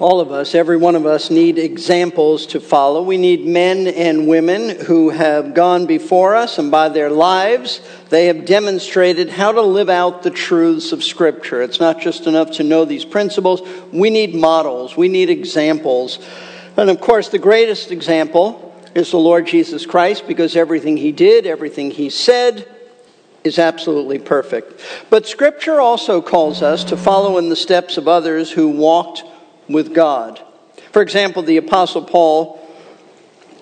All of us, every one of us, need examples to follow. We need men and women who have gone before us, and by their lives, they have demonstrated how to live out the truths of Scripture. It's not just enough to know these principles, we need models, we need examples. And of course, the greatest example is the Lord Jesus Christ because everything he did, everything he said, is absolutely perfect. But Scripture also calls us to follow in the steps of others who walked with God. For example, the Apostle Paul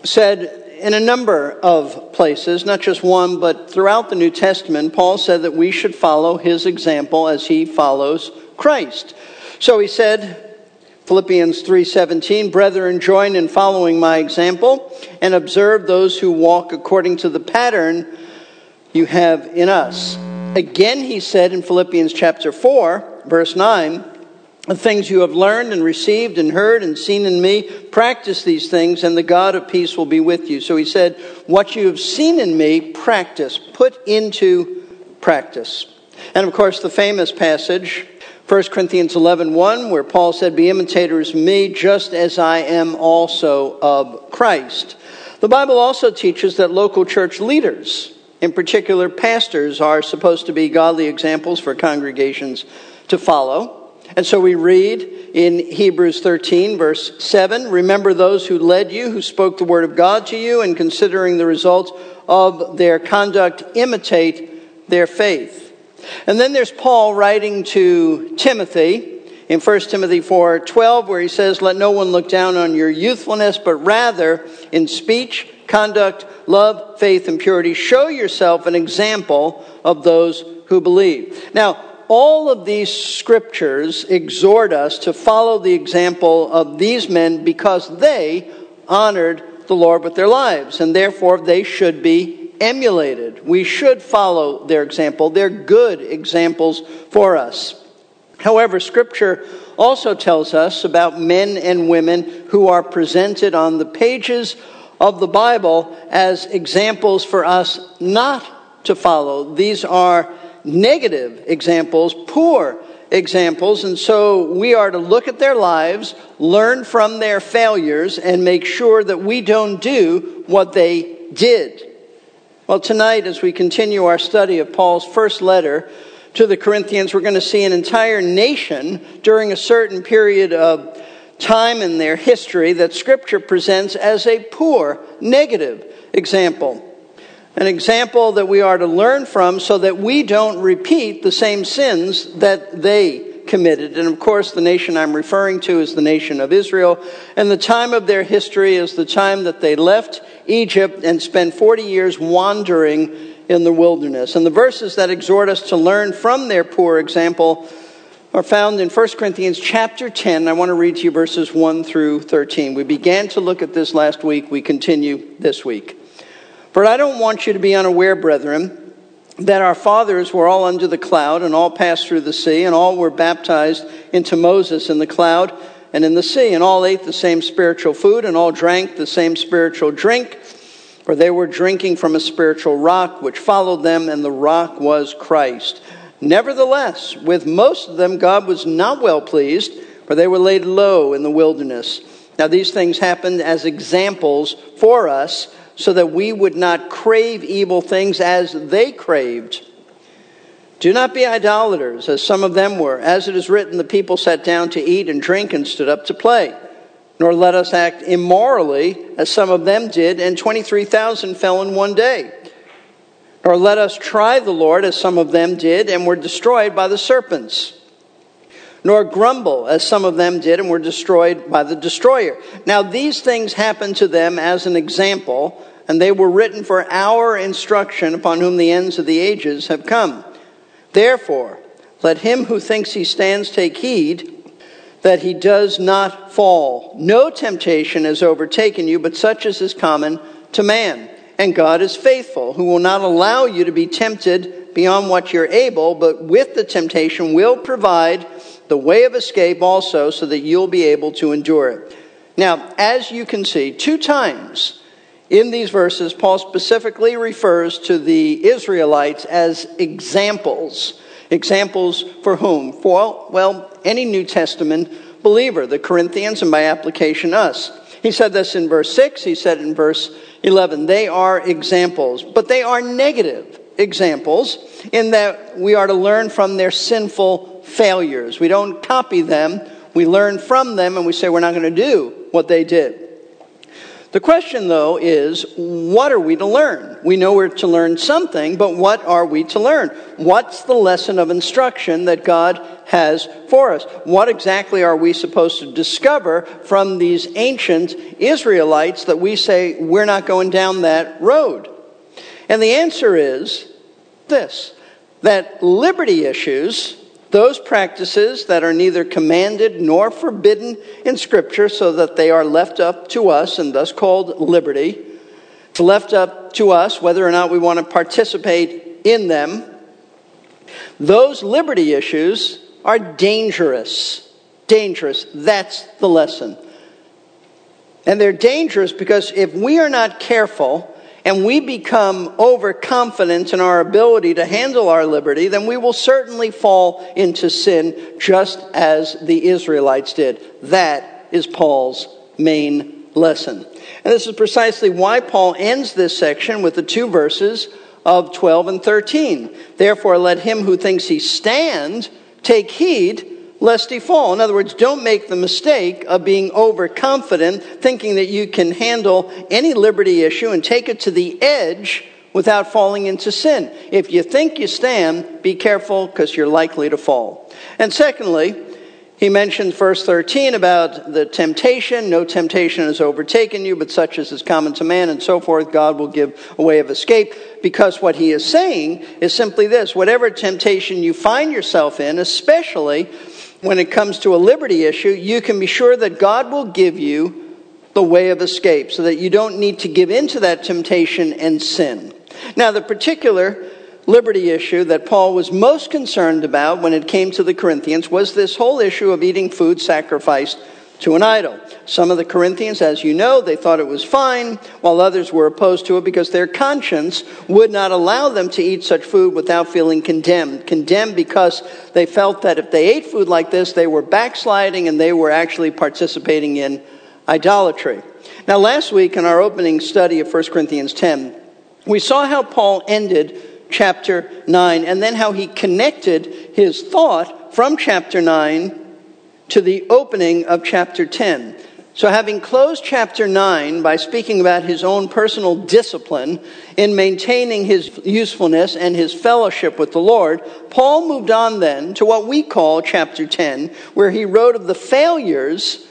said in a number of places, not just one, but throughout the New Testament, Paul said that we should follow his example as he follows Christ. So he said, Philippians 3:17 Brethren join in following my example and observe those who walk according to the pattern you have in us. Again he said in Philippians chapter 4 verse 9 the things you have learned and received and heard and seen in me, practice these things, and the God of peace will be with you. So he said, What you have seen in me, practice, put into practice. And of course, the famous passage, 1 Corinthians 11 1, where Paul said, Be imitators of me, just as I am also of Christ. The Bible also teaches that local church leaders, in particular pastors, are supposed to be godly examples for congregations to follow. And so we read in Hebrews 13, verse 7 Remember those who led you, who spoke the word of God to you, and considering the results of their conduct, imitate their faith. And then there's Paul writing to Timothy in 1 Timothy 4 12, where he says, Let no one look down on your youthfulness, but rather in speech, conduct, love, faith, and purity, show yourself an example of those who believe. Now, all of these scriptures exhort us to follow the example of these men because they honored the Lord with their lives, and therefore they should be emulated. We should follow their example. They're good examples for us. However, Scripture also tells us about men and women who are presented on the pages of the Bible as examples for us not to follow. These are negative examples, poor examples, and so we are to look at their lives, learn from their failures, and make sure that we don't do what they did. Well, tonight, as we continue our study of Paul's first letter to the Corinthians, we're going to see an entire nation during a certain period of time in their history that Scripture presents as a poor, negative example an example that we are to learn from so that we don't repeat the same sins that they committed. And of course, the nation I'm referring to is the nation of Israel. And the time of their history is the time that they left Egypt and spent 40 years wandering in the wilderness. And the verses that exhort us to learn from their poor example are found in 1 Corinthians chapter 10. I want to read to you verses 1 through 13. We began to look at this last week. We continue this week. For I don't want you to be unaware, brethren, that our fathers were all under the cloud and all passed through the sea, and all were baptized into Moses in the cloud and in the sea, and all ate the same spiritual food, and all drank the same spiritual drink, for they were drinking from a spiritual rock which followed them, and the rock was Christ. Nevertheless, with most of them, God was not well pleased, for they were laid low in the wilderness. Now, these things happened as examples for us so that we would not crave evil things as they craved. Do not be idolaters, as some of them were. As it is written, the people sat down to eat and drink and stood up to play. Nor let us act immorally, as some of them did, and 23,000 fell in one day. Nor let us try the Lord, as some of them did, and were destroyed by the serpents nor grumble, as some of them did and were destroyed by the destroyer. Now, these things happened to them as an example, and they were written for our instruction upon whom the ends of the ages have come. Therefore, let him who thinks he stands take heed that he does not fall. No temptation has overtaken you, but such as is common to man. And God is faithful, who will not allow you to be tempted beyond what you're able, but with the temptation will provide the way of escape also, so that you'll be able to endure it. Now, as you can see, two times in these verses, Paul specifically refers to the Israelites as examples. Examples for whom? For, well, any New Testament believer, the Corinthians, and by application, us. He said this in verse 6, he said in verse 11. They are examples, but they are negative examples in that we are to learn from their sinful failures. We don't copy them, we learn from them, and we say we're not going to do what they did. The question, though, is what are we to learn? We know we're to learn something, but what are we to learn? What's the lesson of instruction that God has for us? What exactly are we supposed to discover from these ancient Israelites that we say we're not going down that road? And the answer is this that liberty issues those practices that are neither commanded nor forbidden in Scripture, so that they are left up to us and thus called liberty. It's left up to us whether or not we want to participate in them. Those liberty issues are dangerous. Dangerous. That's the lesson. And they're dangerous because if we are not careful, and we become overconfident in our ability to handle our liberty, then we will certainly fall into sin just as the Israelites did. That is Paul's main lesson. And this is precisely why Paul ends this section with the two verses of 12 and 13. Therefore, let him who thinks he stands take heed lest he fall. In other words, don't make the mistake of being overconfident, thinking that you can handle any liberty issue and take it to the edge without falling into sin. If you think you stand, be careful because you're likely to fall. And secondly, he mentions verse 13 about the temptation. No temptation has overtaken you, but such as is common to man, and so forth. God will give a way of escape. Because what he is saying is simply this whatever temptation you find yourself in, especially when it comes to a liberty issue, you can be sure that God will give you the way of escape so that you don't need to give in to that temptation and sin. Now, the particular liberty issue that Paul was most concerned about when it came to the Corinthians was this whole issue of eating food sacrificed to an idol. Some of the Corinthians, as you know, they thought it was fine, while others were opposed to it because their conscience would not allow them to eat such food without feeling condemned. Condemned because they felt that if they ate food like this, they were backsliding and they were actually participating in idolatry. Now, last week in our opening study of 1 Corinthians 10, we saw how Paul ended chapter 9 and then how he connected his thought from chapter 9 to the opening of chapter 10. So, having closed chapter 9 by speaking about his own personal discipline in maintaining his usefulness and his fellowship with the Lord, Paul moved on then to what we call chapter 10, where he wrote of the failures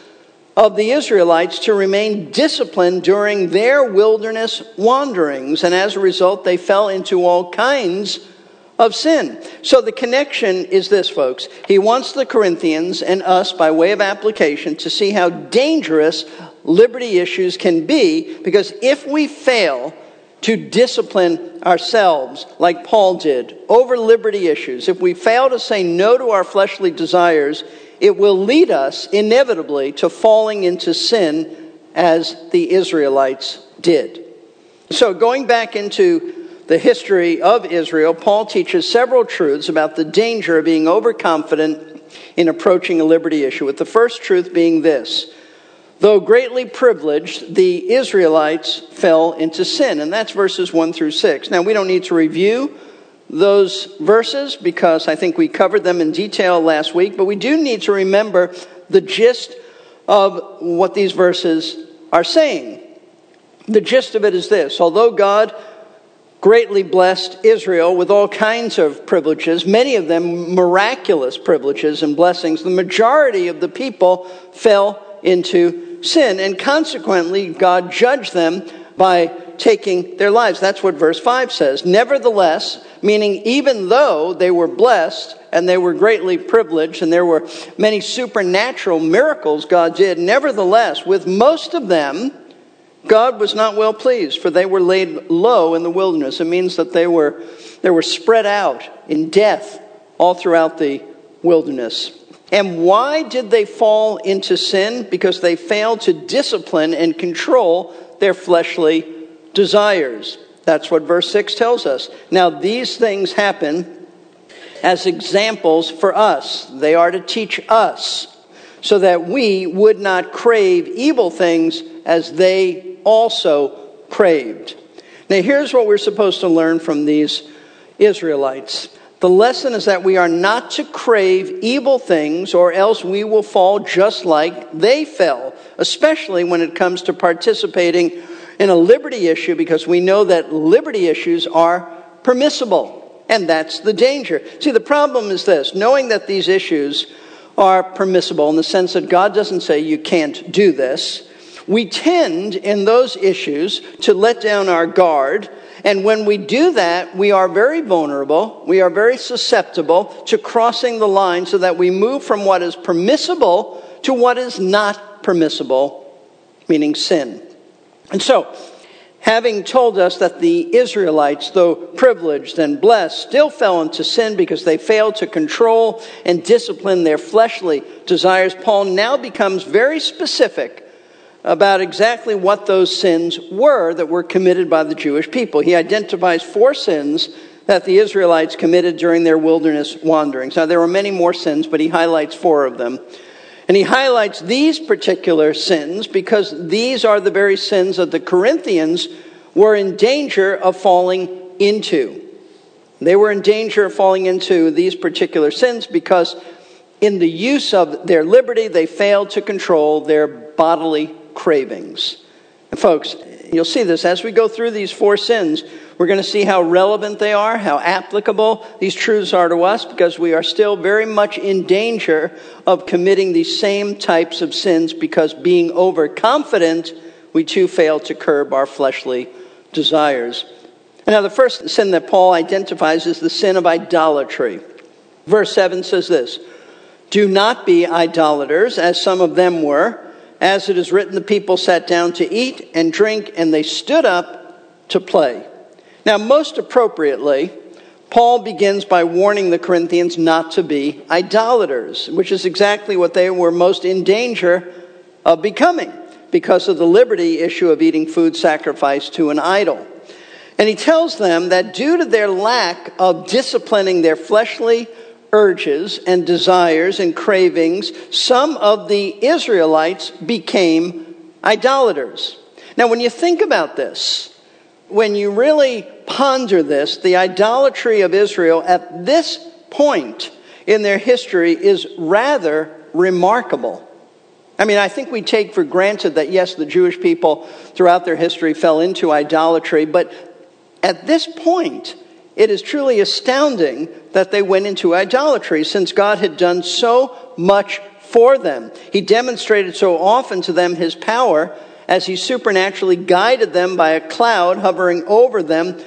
of the Israelites to remain disciplined during their wilderness wanderings. And as a result, they fell into all kinds of sin. So the connection is this, folks. He wants the Corinthians and us, by way of application, to see how dangerous liberty issues can be, because if we fail to discipline ourselves, like Paul did, over liberty issues, if we fail to say no to our fleshly desires, it will lead us inevitably to falling into sin as the Israelites did. So, going back into the history of Israel, Paul teaches several truths about the danger of being overconfident in approaching a liberty issue, with the first truth being this. Though greatly privileged, the Israelites fell into sin, and that's verses 1 through 6. Now, we don't need to review those verses because I think we covered them in detail last week, but we do need to remember the gist of what these verses are saying. The gist of it is this although God greatly blessed Israel with all kinds of privileges, many of them miraculous privileges and blessings. The majority of the people fell into sin, and consequently, God judged them by taking their lives. That's what verse 5 says. Nevertheless, meaning even though they were blessed and they were greatly privileged and there were many supernatural miracles God did, nevertheless, with most of them, God was not well pleased, for they were laid low in the wilderness. It means that they were, they were spread out in death all throughout the wilderness. And why did they fall into sin? Because they failed to discipline and control their fleshly desires. That's what verse 6 tells us. Now, these things happen as examples for us, they are to teach us so that we would not crave evil things as they also craved. Now, here's what we're supposed to learn from these Israelites. The lesson is that we are not to crave evil things, or else we will fall just like they fell, especially when it comes to participating in a liberty issue, because we know that liberty issues are permissible. And that's the danger. See, the problem is this knowing that these issues are permissible in the sense that God doesn't say you can't do this, we tend in those issues to let down our guard. And when we do that, we are very vulnerable, we are very susceptible to crossing the line so that we move from what is permissible to what is not permissible, meaning sin. And so, having told us that the Israelites, though privileged and blessed, still fell into sin because they failed to control and discipline their fleshly desires, Paul now becomes very specific about exactly what those sins were that were committed by the Jewish people. He identifies four sins that the Israelites committed during their wilderness wanderings. Now, there were many more sins, but he highlights four of them. And he highlights these particular sins because these are the very sins that the Corinthians were in danger of falling into. They were in danger of falling into these particular sins because, in the use of their liberty, they failed to control their bodily cravings. And, folks, you'll see this as we go through these four sins. We're going to see how relevant they are, how applicable these truths are to us, because we are still very much in danger of committing these same types of sins because being overconfident, we too fail to curb our fleshly desires. Now, the first sin that Paul identifies is the sin of idolatry. Verse 7 says this Do not be idolaters, as some of them were. As it is written, the people sat down to eat and drink, and they stood up to play. Now, most appropriately, Paul begins by warning the Corinthians not to be idolaters, which is exactly what they were most in danger of becoming because of the liberty issue of eating food sacrificed to an idol. And he tells them that due to their lack of disciplining their fleshly urges and desires and cravings, some of the Israelites became idolaters. Now, when you think about this, when you really ponder this, the idolatry of Israel at this point in their history is rather remarkable. I mean, I think we take for granted that, yes, the Jewish people throughout their history fell into idolatry, but at this point, it is truly astounding that they went into idolatry since God had done so much for them. He demonstrated so often to them his power as he supernaturally guided them by a cloud hovering over them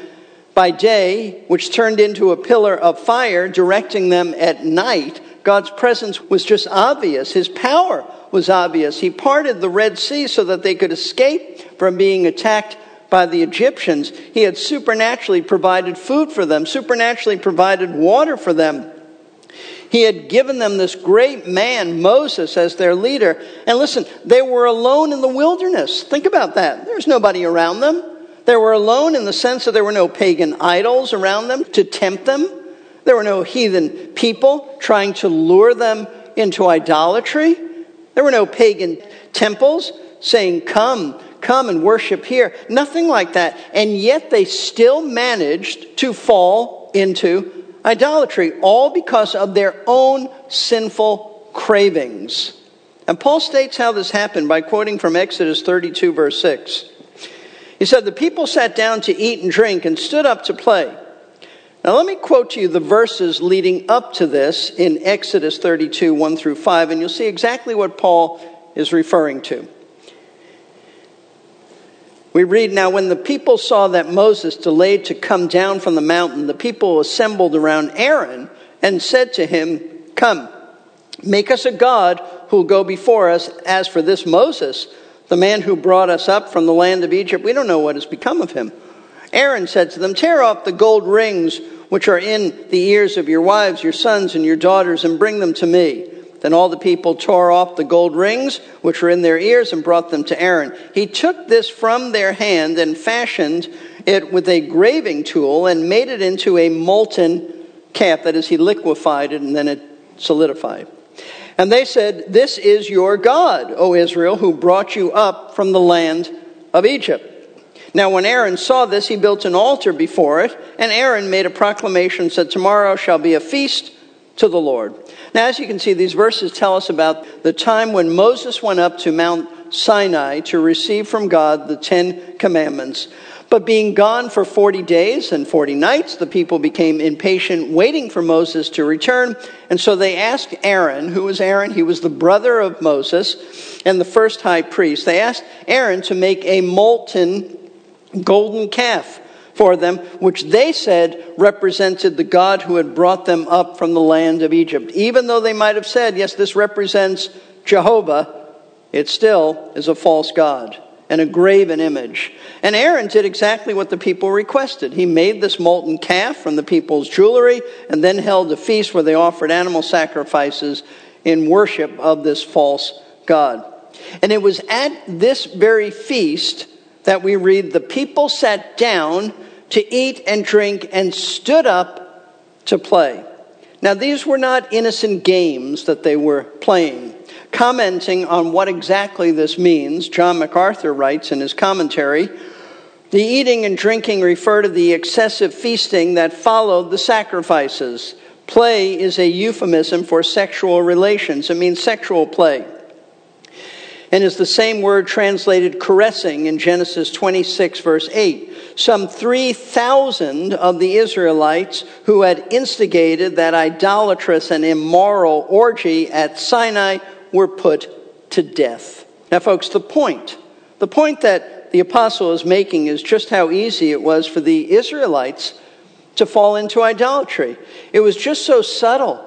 by day, which turned into a pillar of fire, directing them at night. God's presence was just obvious. His power was obvious. He parted the Red Sea so that they could escape from being attacked by the Egyptians. He had supernaturally provided food for them, supernaturally provided water for them. He had given them this great man, Moses, as their leader. And listen, they were alone in the wilderness. Think about that. There's nobody around them. They were alone in the sense that there were no pagan idols around them to tempt them. There were no heathen people trying to lure them into idolatry. There were no pagan temples saying, Come, come and worship here. Nothing like that. And yet they still managed to fall into idolatry, all because of their own sinful cravings. And Paul states how this happened by quoting from Exodus 32, verse 6. He said, The people sat down to eat and drink and stood up to play. Now, let me quote to you the verses leading up to this in Exodus 32, 1 through 5, and you'll see exactly what Paul is referring to. We read now, when the people saw that Moses delayed to come down from the mountain, the people assembled around Aaron and said to him, Come, make us a God who will go before us. As for this Moses, the man who brought us up from the land of Egypt, we don't know what has become of him. Aaron said to them, Tear off the gold rings which are in the ears of your wives, your sons, and your daughters, and bring them to me. Then all the people tore off the gold rings which were in their ears and brought them to Aaron. He took this from their hand and fashioned it with a graving tool and made it into a molten calf. That is, he liquefied it and then it solidified. And they said, This is your God, O Israel, who brought you up from the land of Egypt. Now, when Aaron saw this, he built an altar before it, and Aaron made a proclamation, said, Tomorrow shall be a feast to the Lord. Now, as you can see, these verses tell us about the time when Moses went up to Mount Sinai to receive from God the Ten Commandments. But being gone for 40 days and 40 nights, the people became impatient, waiting for Moses to return. And so they asked Aaron, who was Aaron? He was the brother of Moses and the first high priest. They asked Aaron to make a molten golden calf for them, which they said represented the God who had brought them up from the land of Egypt. Even though they might have said, yes, this represents Jehovah, it still is a false God and a graven image. And Aaron did exactly what the people requested. He made this molten calf from the people's jewelry and then held a feast where they offered animal sacrifices in worship of this false God. And it was at this very feast that we read the people sat down to eat and drink and stood up to play. Now, these were not innocent games that they were playing. Commenting on what exactly this means, John MacArthur writes in his commentary the eating and drinking refer to the excessive feasting that followed the sacrifices. Play is a euphemism for sexual relations, it means sexual play. And is the same word translated caressing in Genesis 26, verse 8. Some 3,000 of the Israelites who had instigated that idolatrous and immoral orgy at Sinai were put to death. Now, folks, the point, the point that the apostle is making is just how easy it was for the Israelites to fall into idolatry. It was just so subtle.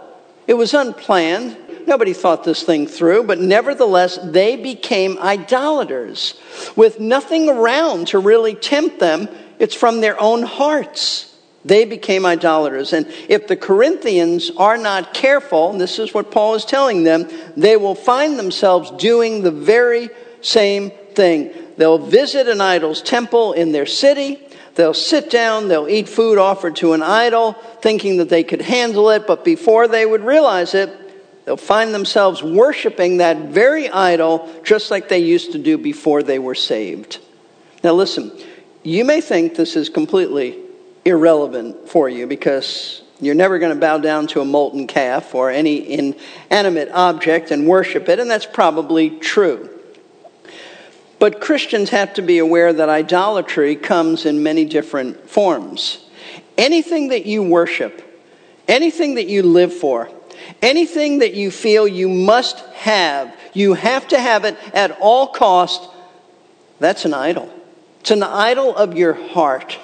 It was unplanned. Nobody thought this thing through, but nevertheless, they became idolaters with nothing around to really tempt them. It's from their own hearts. They became idolaters. And if the Corinthians are not careful, and this is what Paul is telling them, they will find themselves doing the very same thing. They'll visit an idol's temple in their city. They'll sit down, they'll eat food offered to an idol, thinking that they could handle it, but before they would realize it, they'll find themselves worshiping that very idol just like they used to do before they were saved. Now, listen, you may think this is completely irrelevant for you because you're never going to bow down to a molten calf or any inanimate object and worship it, and that's probably true. But Christians have to be aware that idolatry comes in many different forms. Anything that you worship, anything that you live for, anything that you feel you must have, you have to have it at all cost, that's an idol. It's an idol of your heart.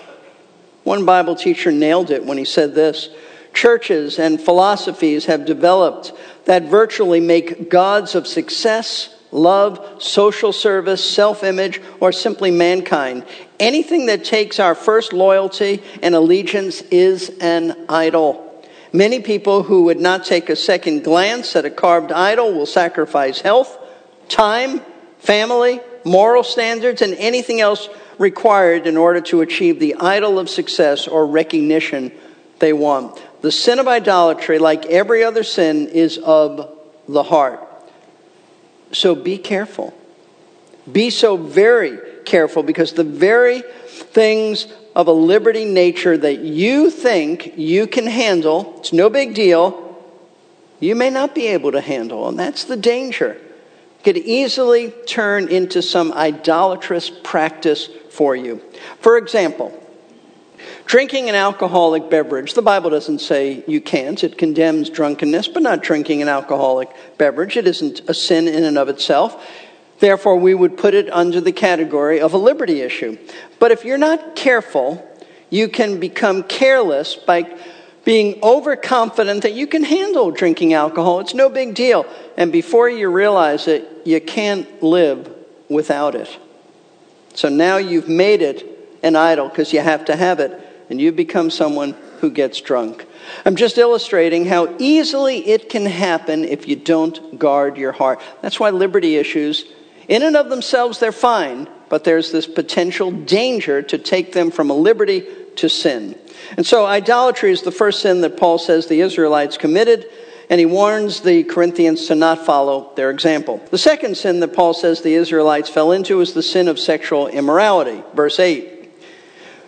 One Bible teacher nailed it when he said this Churches and philosophies have developed that virtually make gods of success, love, social service, self image, or simply mankind. Anything that takes our first loyalty and allegiance is an idol. Many people who would not take a second glance at a carved idol will sacrifice health, time, family, moral standards, and anything else required in order to achieve the idol of success or recognition they want. The sin of idolatry, like every other sin, is of the heart. So be careful. Be so very careful because the very things of a liberty nature that you think you can handle, it's no big deal, you may not be able to handle. And that's the danger. Could easily turn into some idolatrous practice for you. For example, drinking an alcoholic beverage. The Bible doesn't say you can't. It condemns drunkenness, but not drinking an alcoholic beverage. It isn't a sin in and of itself. Therefore, we would put it under the category of a liberty issue. But if you're not careful, you can become careless by being overconfident that you can handle drinking alcohol. It's no big deal. And before you realize it, you can't live without it. So now you've made it an idol because you have to have it, and you become someone who gets drunk. I'm just illustrating how easily it can happen if you don't guard your heart. That's why liberty issues, in and of themselves, they're fine, but there's this potential danger to take them from a liberty to sin. And so, idolatry is the first sin that Paul says the Israelites committed. And he warns the Corinthians to not follow their example. The second sin that Paul says the Israelites fell into is the sin of sexual immorality. Verse 8.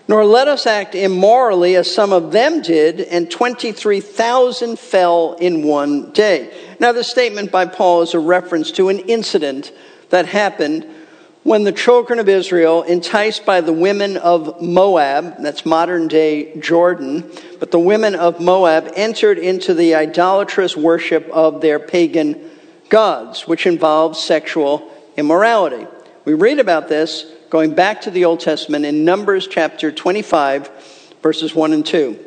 Nor let us act immorally as some of them did, and 23,000 fell in one day. Now, this statement by Paul is a reference to an incident that happened when the children of Israel, enticed by the women of Moab, that's modern day Jordan, but the women of Moab entered into the idolatrous worship of their pagan gods, which involves sexual immorality. We read about this going back to the Old Testament in Numbers chapter 25, verses 1 and 2.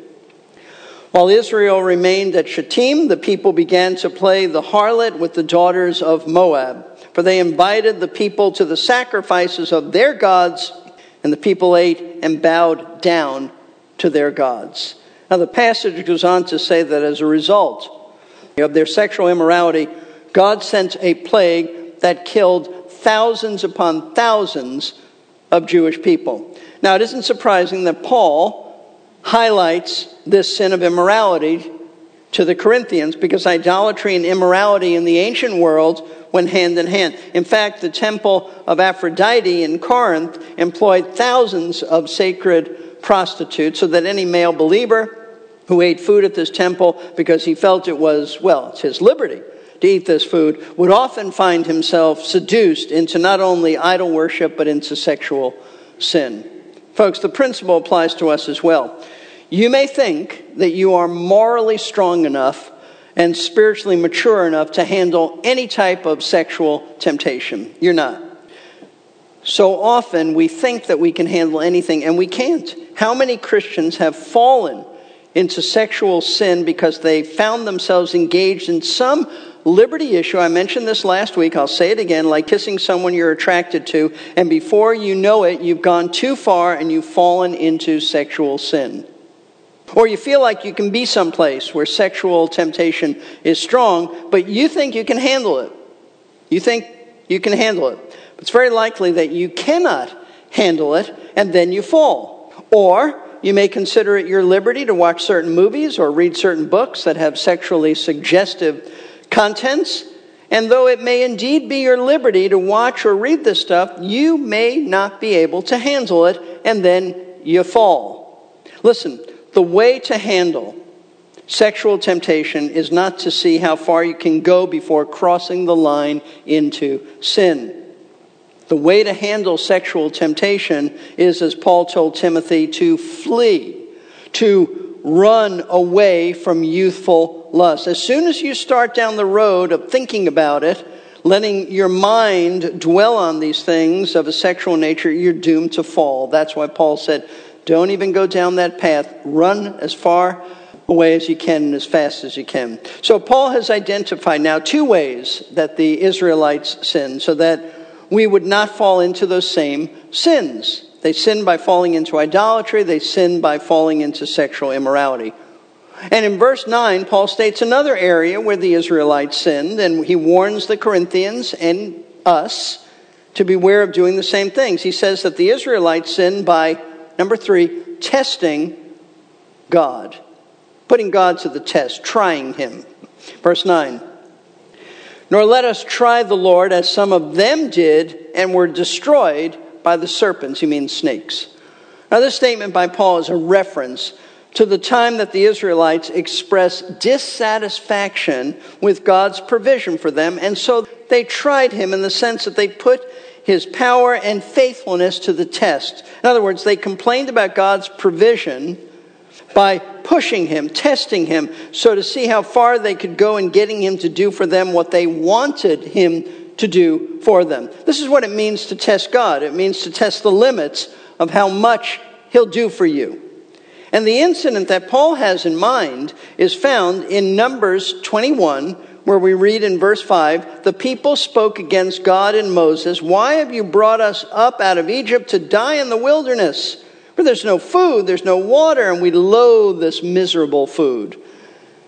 While Israel remained at Shittim, the people began to play the harlot with the daughters of Moab for they invited the people to the sacrifices of their gods, and the people ate and bowed down to their gods. Now, the passage goes on to say that as a result of their sexual immorality, God sent a plague that killed thousands upon thousands of Jewish people. Now, it isn't surprising that Paul highlights this sin of immorality to the Corinthians because idolatry and immorality in the ancient world went hand in hand. In fact, the temple of Aphrodite in Corinth employed thousands of sacred prostitutes so that any male believer who ate food at this temple because he felt it was, well, it's his liberty to eat this food, would often find himself seduced into not only idol worship, but into sexual sin. Folks, the principle applies to us as well. You may think that you are morally strong enough and spiritually mature enough to handle any type of sexual temptation. You're not. So often we think that we can handle anything and we can't. How many Christians have fallen into sexual sin because they found themselves engaged in some liberty issue? I mentioned this last week. I'll say it again like kissing someone you're attracted to, and before you know it, you've gone too far and you've fallen into sexual sin. Or you feel like you can be someplace where sexual temptation is strong, but you think you can handle it. You think you can handle it. It's very likely that you cannot handle it, and then you fall. Or you may consider it your liberty to watch certain movies or read certain books that have sexually suggestive contents. And though it may indeed be your liberty to watch or read this stuff, you may not be able to handle it, and then you fall. Listen, the way to handle sexual temptation is not to see how far you can go before crossing the line into sin. The way to handle sexual temptation is, as Paul told Timothy, to flee, to run away from youthful lust. As soon as you start down the road of thinking about it, letting your mind dwell on these things of a sexual nature, you're doomed to fall. That's why Paul said, don't even go down that path. Run as far away as you can and as fast as you can. So Paul has identified now two ways that the Israelites sinned so that we would not fall into those same sins. They sinned by falling into idolatry, they sinned by falling into sexual immorality. And in verse 9, Paul states another area where the Israelites sinned, and he warns the Corinthians and us to beware of doing the same things. He says that the Israelites sinned by Number three, testing God. Putting God to the test, trying Him. Verse 9. Nor let us try the Lord as some of them did and were destroyed by the serpents. He means snakes. Now, this statement by Paul is a reference to the time that the Israelites expressed dissatisfaction with God's provision for them, and so they tried him in the sense that they put his power and faithfulness to the test. In other words, they complained about God's provision by pushing him, testing him, so to see how far they could go in getting him to do for them what they wanted him to do for them. This is what it means to test God. It means to test the limits of how much he'll do for you. And the incident that Paul has in mind is found in Numbers 21, where we read in verse 5 the people spoke against God and Moses, Why have you brought us up out of Egypt to die in the wilderness? For there's no food, there's no water, and we loathe this miserable food.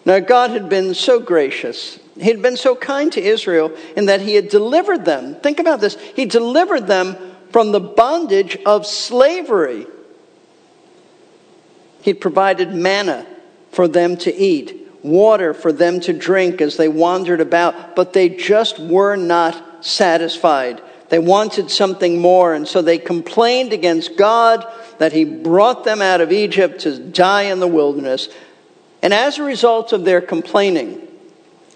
Now, God had been so gracious. He had been so kind to Israel in that He had delivered them. Think about this. He delivered them from the bondage of slavery. He provided manna for them to eat water for them to drink as they wandered about, but they just were not satisfied. They wanted something more, and so they complained against God that He brought them out of Egypt to die in the wilderness. And as a result of their complaining,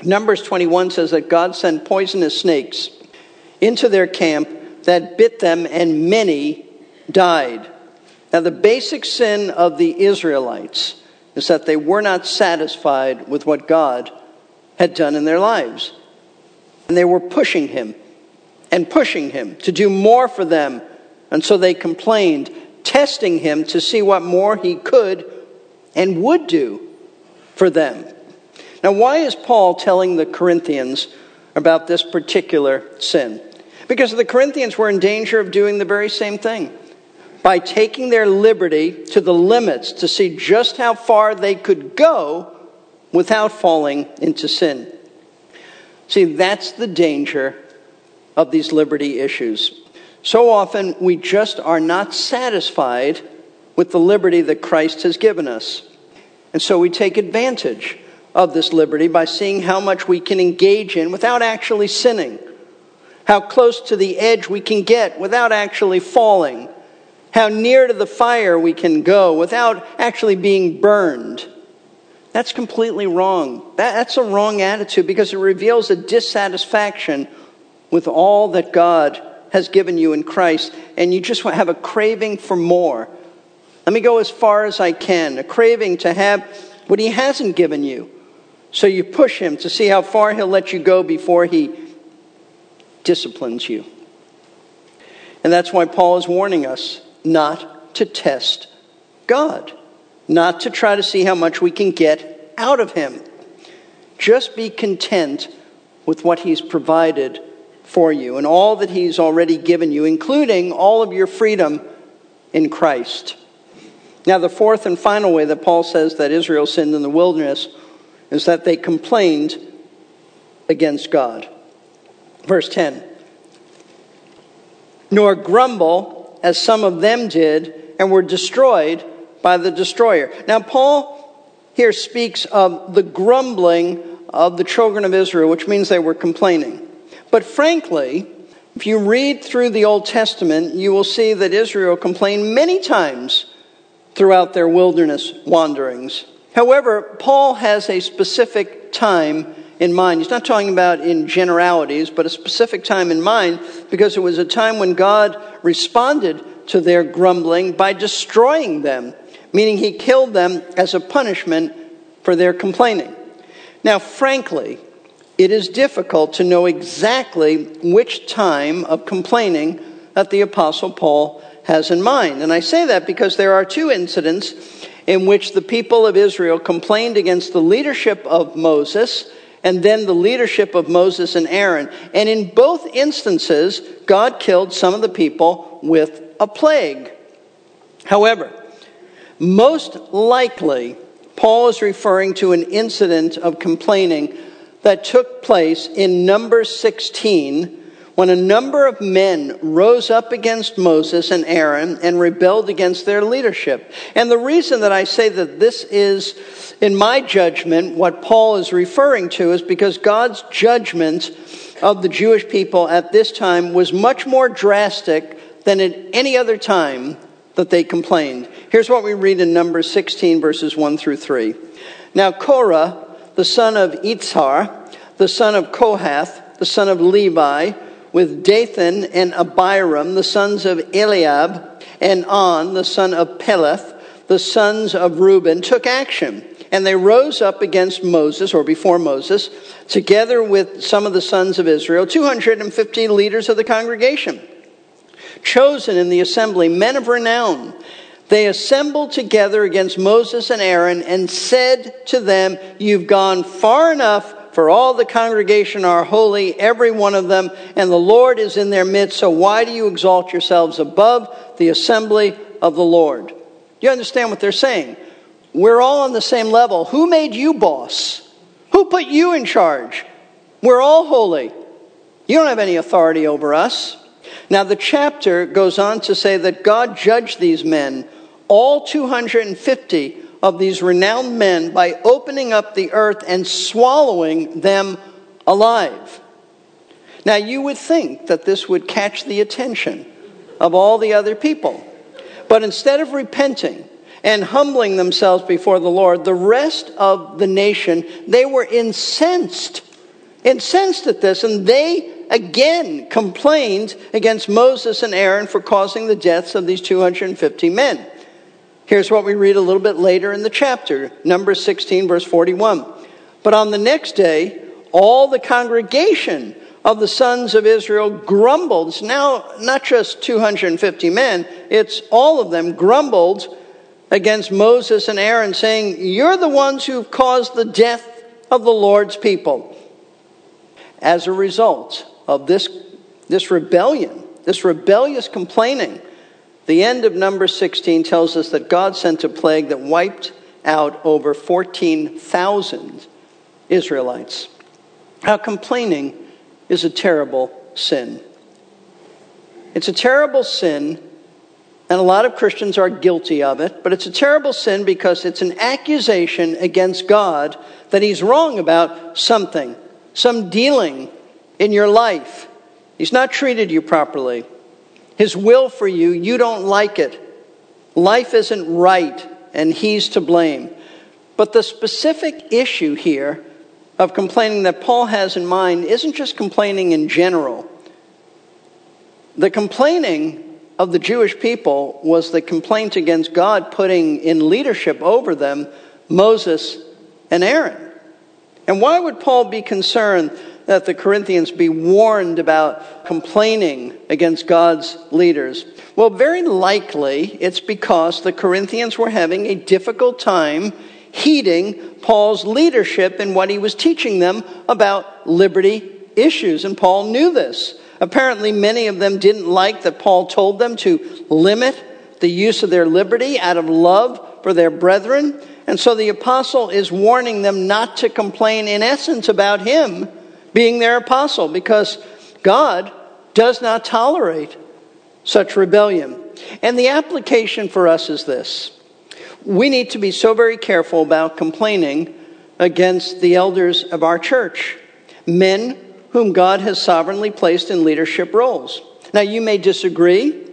Numbers 21 says that God sent poisonous snakes into their camp that bit them, and many died. Now, the basic sin of the Israelites is that they were not satisfied with what God had done in their lives. And they were pushing Him and pushing Him to do more for them. And so they complained, testing Him to see what more He could and would do for them. Now, why is Paul telling the Corinthians about this particular sin? Because the Corinthians were in danger of doing the very same thing by taking their liberty to the limits to see just how far they could go without falling into sin. See, that's the danger of these liberty issues. So often we just are not satisfied with the liberty that Christ has given us. And so we take advantage of this liberty by seeing how much we can engage in without actually sinning, how close to the edge we can get without actually falling how near to the fire we can go without actually being burned. That's completely wrong. That, that's a wrong attitude because it reveals a dissatisfaction with all that God has given you in Christ, and you just have a craving for more. Let me go as far as I can, a craving to have what He hasn't given you. So you push Him to see how far He'll let you go before He disciplines you. And that's why Paul is warning us not to test God, not to try to see how much we can get out of Him. Just be content with what He's provided for you and all that He's already given you, including all of your freedom in Christ. Now, the fourth and final way that Paul says that Israel sinned in the wilderness is that they complained against God. Verse 10 Nor grumble as some of them did, and were destroyed by the destroyer. Now, Paul here speaks of the grumbling of the children of Israel, which means they were complaining. But frankly, if you read through the Old Testament, you will see that Israel complained many times throughout their wilderness wanderings. However, Paul has a specific time in mind. He's not talking about in generalities, but a specific time in mind because it was a time when God responded to their grumbling by destroying them, meaning he killed them as a punishment for their complaining. Now, frankly, it is difficult to know exactly which time of complaining that the Apostle Paul has in mind. And I say that because there are two incidents in which the people of Israel complained against the leadership of Moses and then the leadership of Moses and Aaron. And in both instances, God killed some of the people with a plague. However, most likely, Paul is referring to an incident of complaining that took place in Numbers 16 when a number of men rose up against Moses and Aaron and rebelled against their leadership. And the reason that I say that this is, in my judgment, what Paul is referring to is because God's judgment of the Jewish people at this time was much more drastic than at any other time that they complained. Here's what we read in Numbers 16, verses 1 through 3. Now, Korah, the son of Izhar, the son of Kohath, the son of Levi, with Dathan and Abiram, the sons of Eliab, and On, the son of Peleth, the sons of Reuben, took action. And they rose up against Moses, or before Moses, together with some of the sons of Israel, 250 leaders of the congregation, chosen in the assembly, men of renown. They assembled together against Moses and Aaron and said to them, You've gone far enough for all the congregation are holy, every one of them, and the Lord is in their midst. So why do you exalt yourselves above the assembly of the Lord? You understand what they're saying? We're all on the same level. Who made you boss? Who put you in charge? We're all holy. You don't have any authority over us. Now, the chapter goes on to say that God judged these men, all 250 of these renowned men by opening up the earth and swallowing them alive. Now, you would think that this would catch the attention of all the other people. But instead of repenting and humbling themselves before the Lord, the rest of the nation, they were incensed, incensed at this, and they again complained against Moses and Aaron for causing the deaths of these 250 men. Here's what we read a little bit later in the chapter, Numbers 16, verse 41. But on the next day, all the congregation of the sons of Israel grumbled. Now not just 250 men, it's all of them grumbled against Moses and Aaron, saying, You're the ones who've caused the death of the Lord's people. As a result of this, this rebellion, this rebellious complaining, the end of number 16 tells us that God sent a plague that wiped out over 14,000 Israelites. Now, complaining is a terrible sin. It's a terrible sin, and a lot of Christians are guilty of it, but it's a terrible sin because it's an accusation against God that He's wrong about something, some dealing in your life. He's not treated you properly. His will for you, you don't like it. Life isn't right, and He's to blame. But the specific issue here of complaining that Paul has in mind isn't just complaining in general. The complaining of the Jewish people was the complaint against God putting in leadership over them Moses and Aaron. And why would Paul be concerned that the Corinthians be warned about complaining against God's leaders? Well, very likely it's because the Corinthians were having a difficult time heeding Paul's leadership in what he was teaching them about liberty issues. And Paul knew this. Apparently, many of them didn't like that Paul told them to limit the use of their liberty out of love for their brethren. And so the apostle is warning them not to complain, in essence, about him being their apostle, because God does not tolerate such rebellion. And the application for us is this we need to be so very careful about complaining against the elders of our church, men whom God has sovereignly placed in leadership roles. Now, you may disagree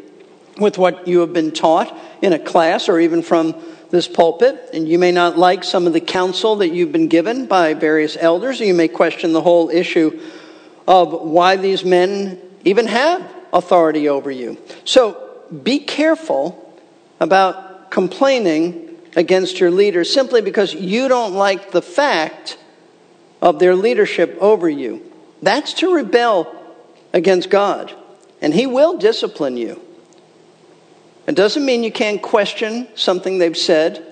with what you have been taught in a class or even from this pulpit, and you may not like some of the counsel that you've been given by various elders, or you may question the whole issue of why these men even have authority over you. So be careful about complaining against your leaders simply because you don't like the fact of their leadership over you. That's to rebel against God, and He will discipline you. It doesn't mean you can't question something they've said.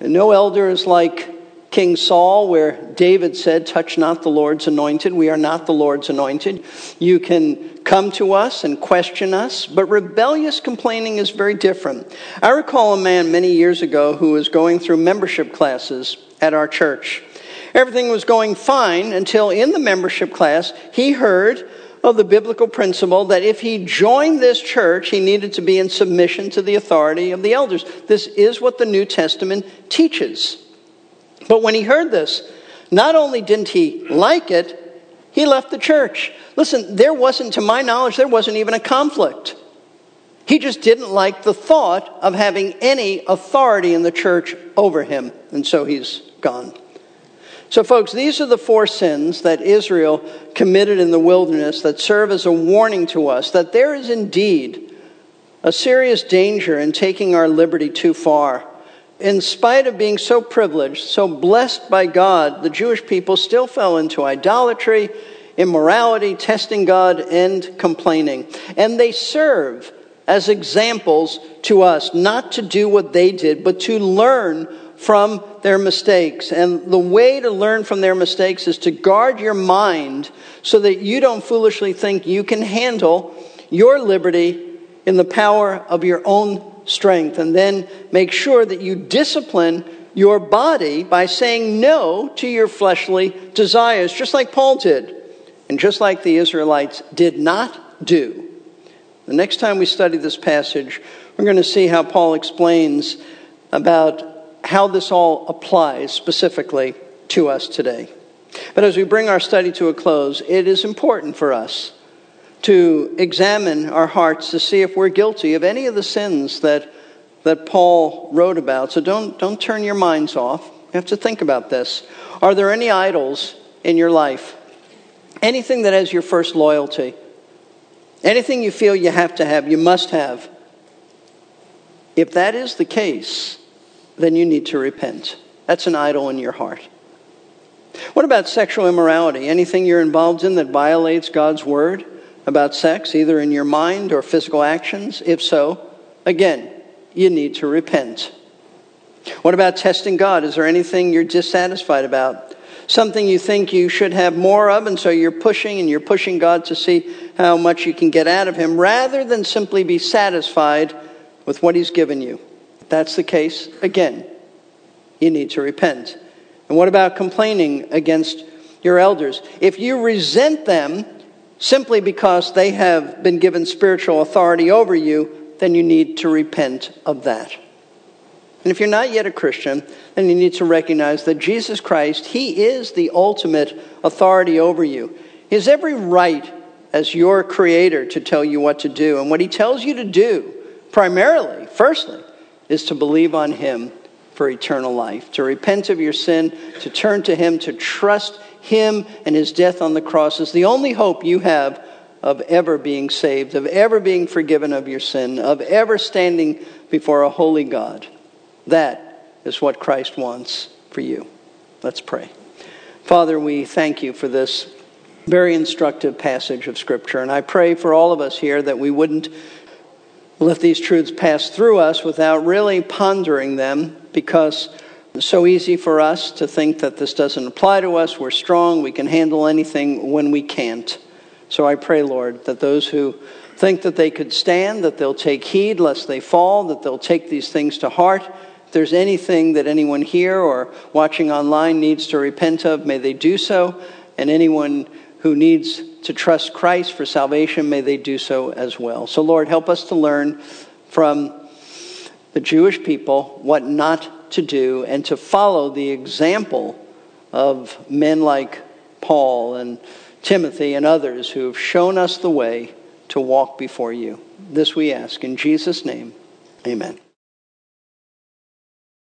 And no elder is like King Saul, where David said, Touch not the Lord's anointed. We are not the Lord's anointed. You can come to us and question us, but rebellious complaining is very different. I recall a man many years ago who was going through membership classes at our church. Everything was going fine until in the membership class he heard of the biblical principle that if he joined this church, he needed to be in submission to the authority of the elders. This is what the New Testament teaches. But when he heard this, not only didn't he like it, he left the church. Listen, there wasn't, to my knowledge, there wasn't even a conflict. He just didn't like the thought of having any authority in the church over him, and so he's gone. So, folks, these are the four sins that Israel committed in the wilderness that serve as a warning to us that there is indeed a serious danger in taking our liberty too far in spite of being so privileged, so blessed by God, the Jewish people still fell into idolatry, immorality, testing God, and complaining. And they serve as examples to us not to do what they did, but to learn from their mistakes. And the way to learn from their mistakes is to guard your mind so that you don't foolishly think you can handle your liberty in the power of your own strength. And then make sure that you discipline your body by saying no to your fleshly desires, just like Paul did, and just like the Israelites did not do. The next time we study this passage, we're going to see how Paul explains about how this all applies specifically to us today. But as we bring our study to a close, it is important for us to examine our hearts to see if we're guilty of any of the sins that, that Paul wrote about. So don't, don't turn your minds off. You have to think about this. Are there any idols in your life? Anything that has your first loyalty? Anything you feel you have to have, you must have? If that is the case, then you need to repent. That's an idol in your heart. What about sexual immorality? Anything you're involved in that violates God's word about sex, either in your mind or physical actions? If so, again, you need to repent. What about testing God? Is there anything you're dissatisfied about? Something you think you should have more of, and so you're pushing and you're pushing God to see how much you can get out of Him rather than simply be satisfied with what He's given you. That's the case, again, you need to repent. And what about complaining against your elders? If you resent them simply because they have been given spiritual authority over you, then you need to repent of that. And if you're not yet a Christian, then you need to recognize that Jesus Christ, He is the ultimate authority over you. He has every right as your creator to tell you what to do. And what He tells you to do, primarily, firstly, is to believe on Him for eternal life, to repent of your sin, to turn to Him, to trust Him and His death on the cross is the only hope you have of ever being saved, of ever being forgiven of your sin, of ever standing before a holy God. That is what Christ wants for you. Let's pray. Father, we thank you for this very instructive passage of Scripture, and I pray for all of us here that we wouldn't let these truths pass through us without really pondering them because it's so easy for us to think that this doesn't apply to us. We're strong. We can handle anything when we can't. So I pray, Lord, that those who think that they could stand, that they'll take heed lest they fall, that they'll take these things to heart. If there's anything that anyone here or watching online needs to repent of, may they do so. And anyone who needs to trust Christ for salvation, may they do so as well. So, Lord, help us to learn from the Jewish people what not to do and to follow the example of men like Paul and Timothy and others who have shown us the way to walk before you. This we ask in Jesus' name. Amen.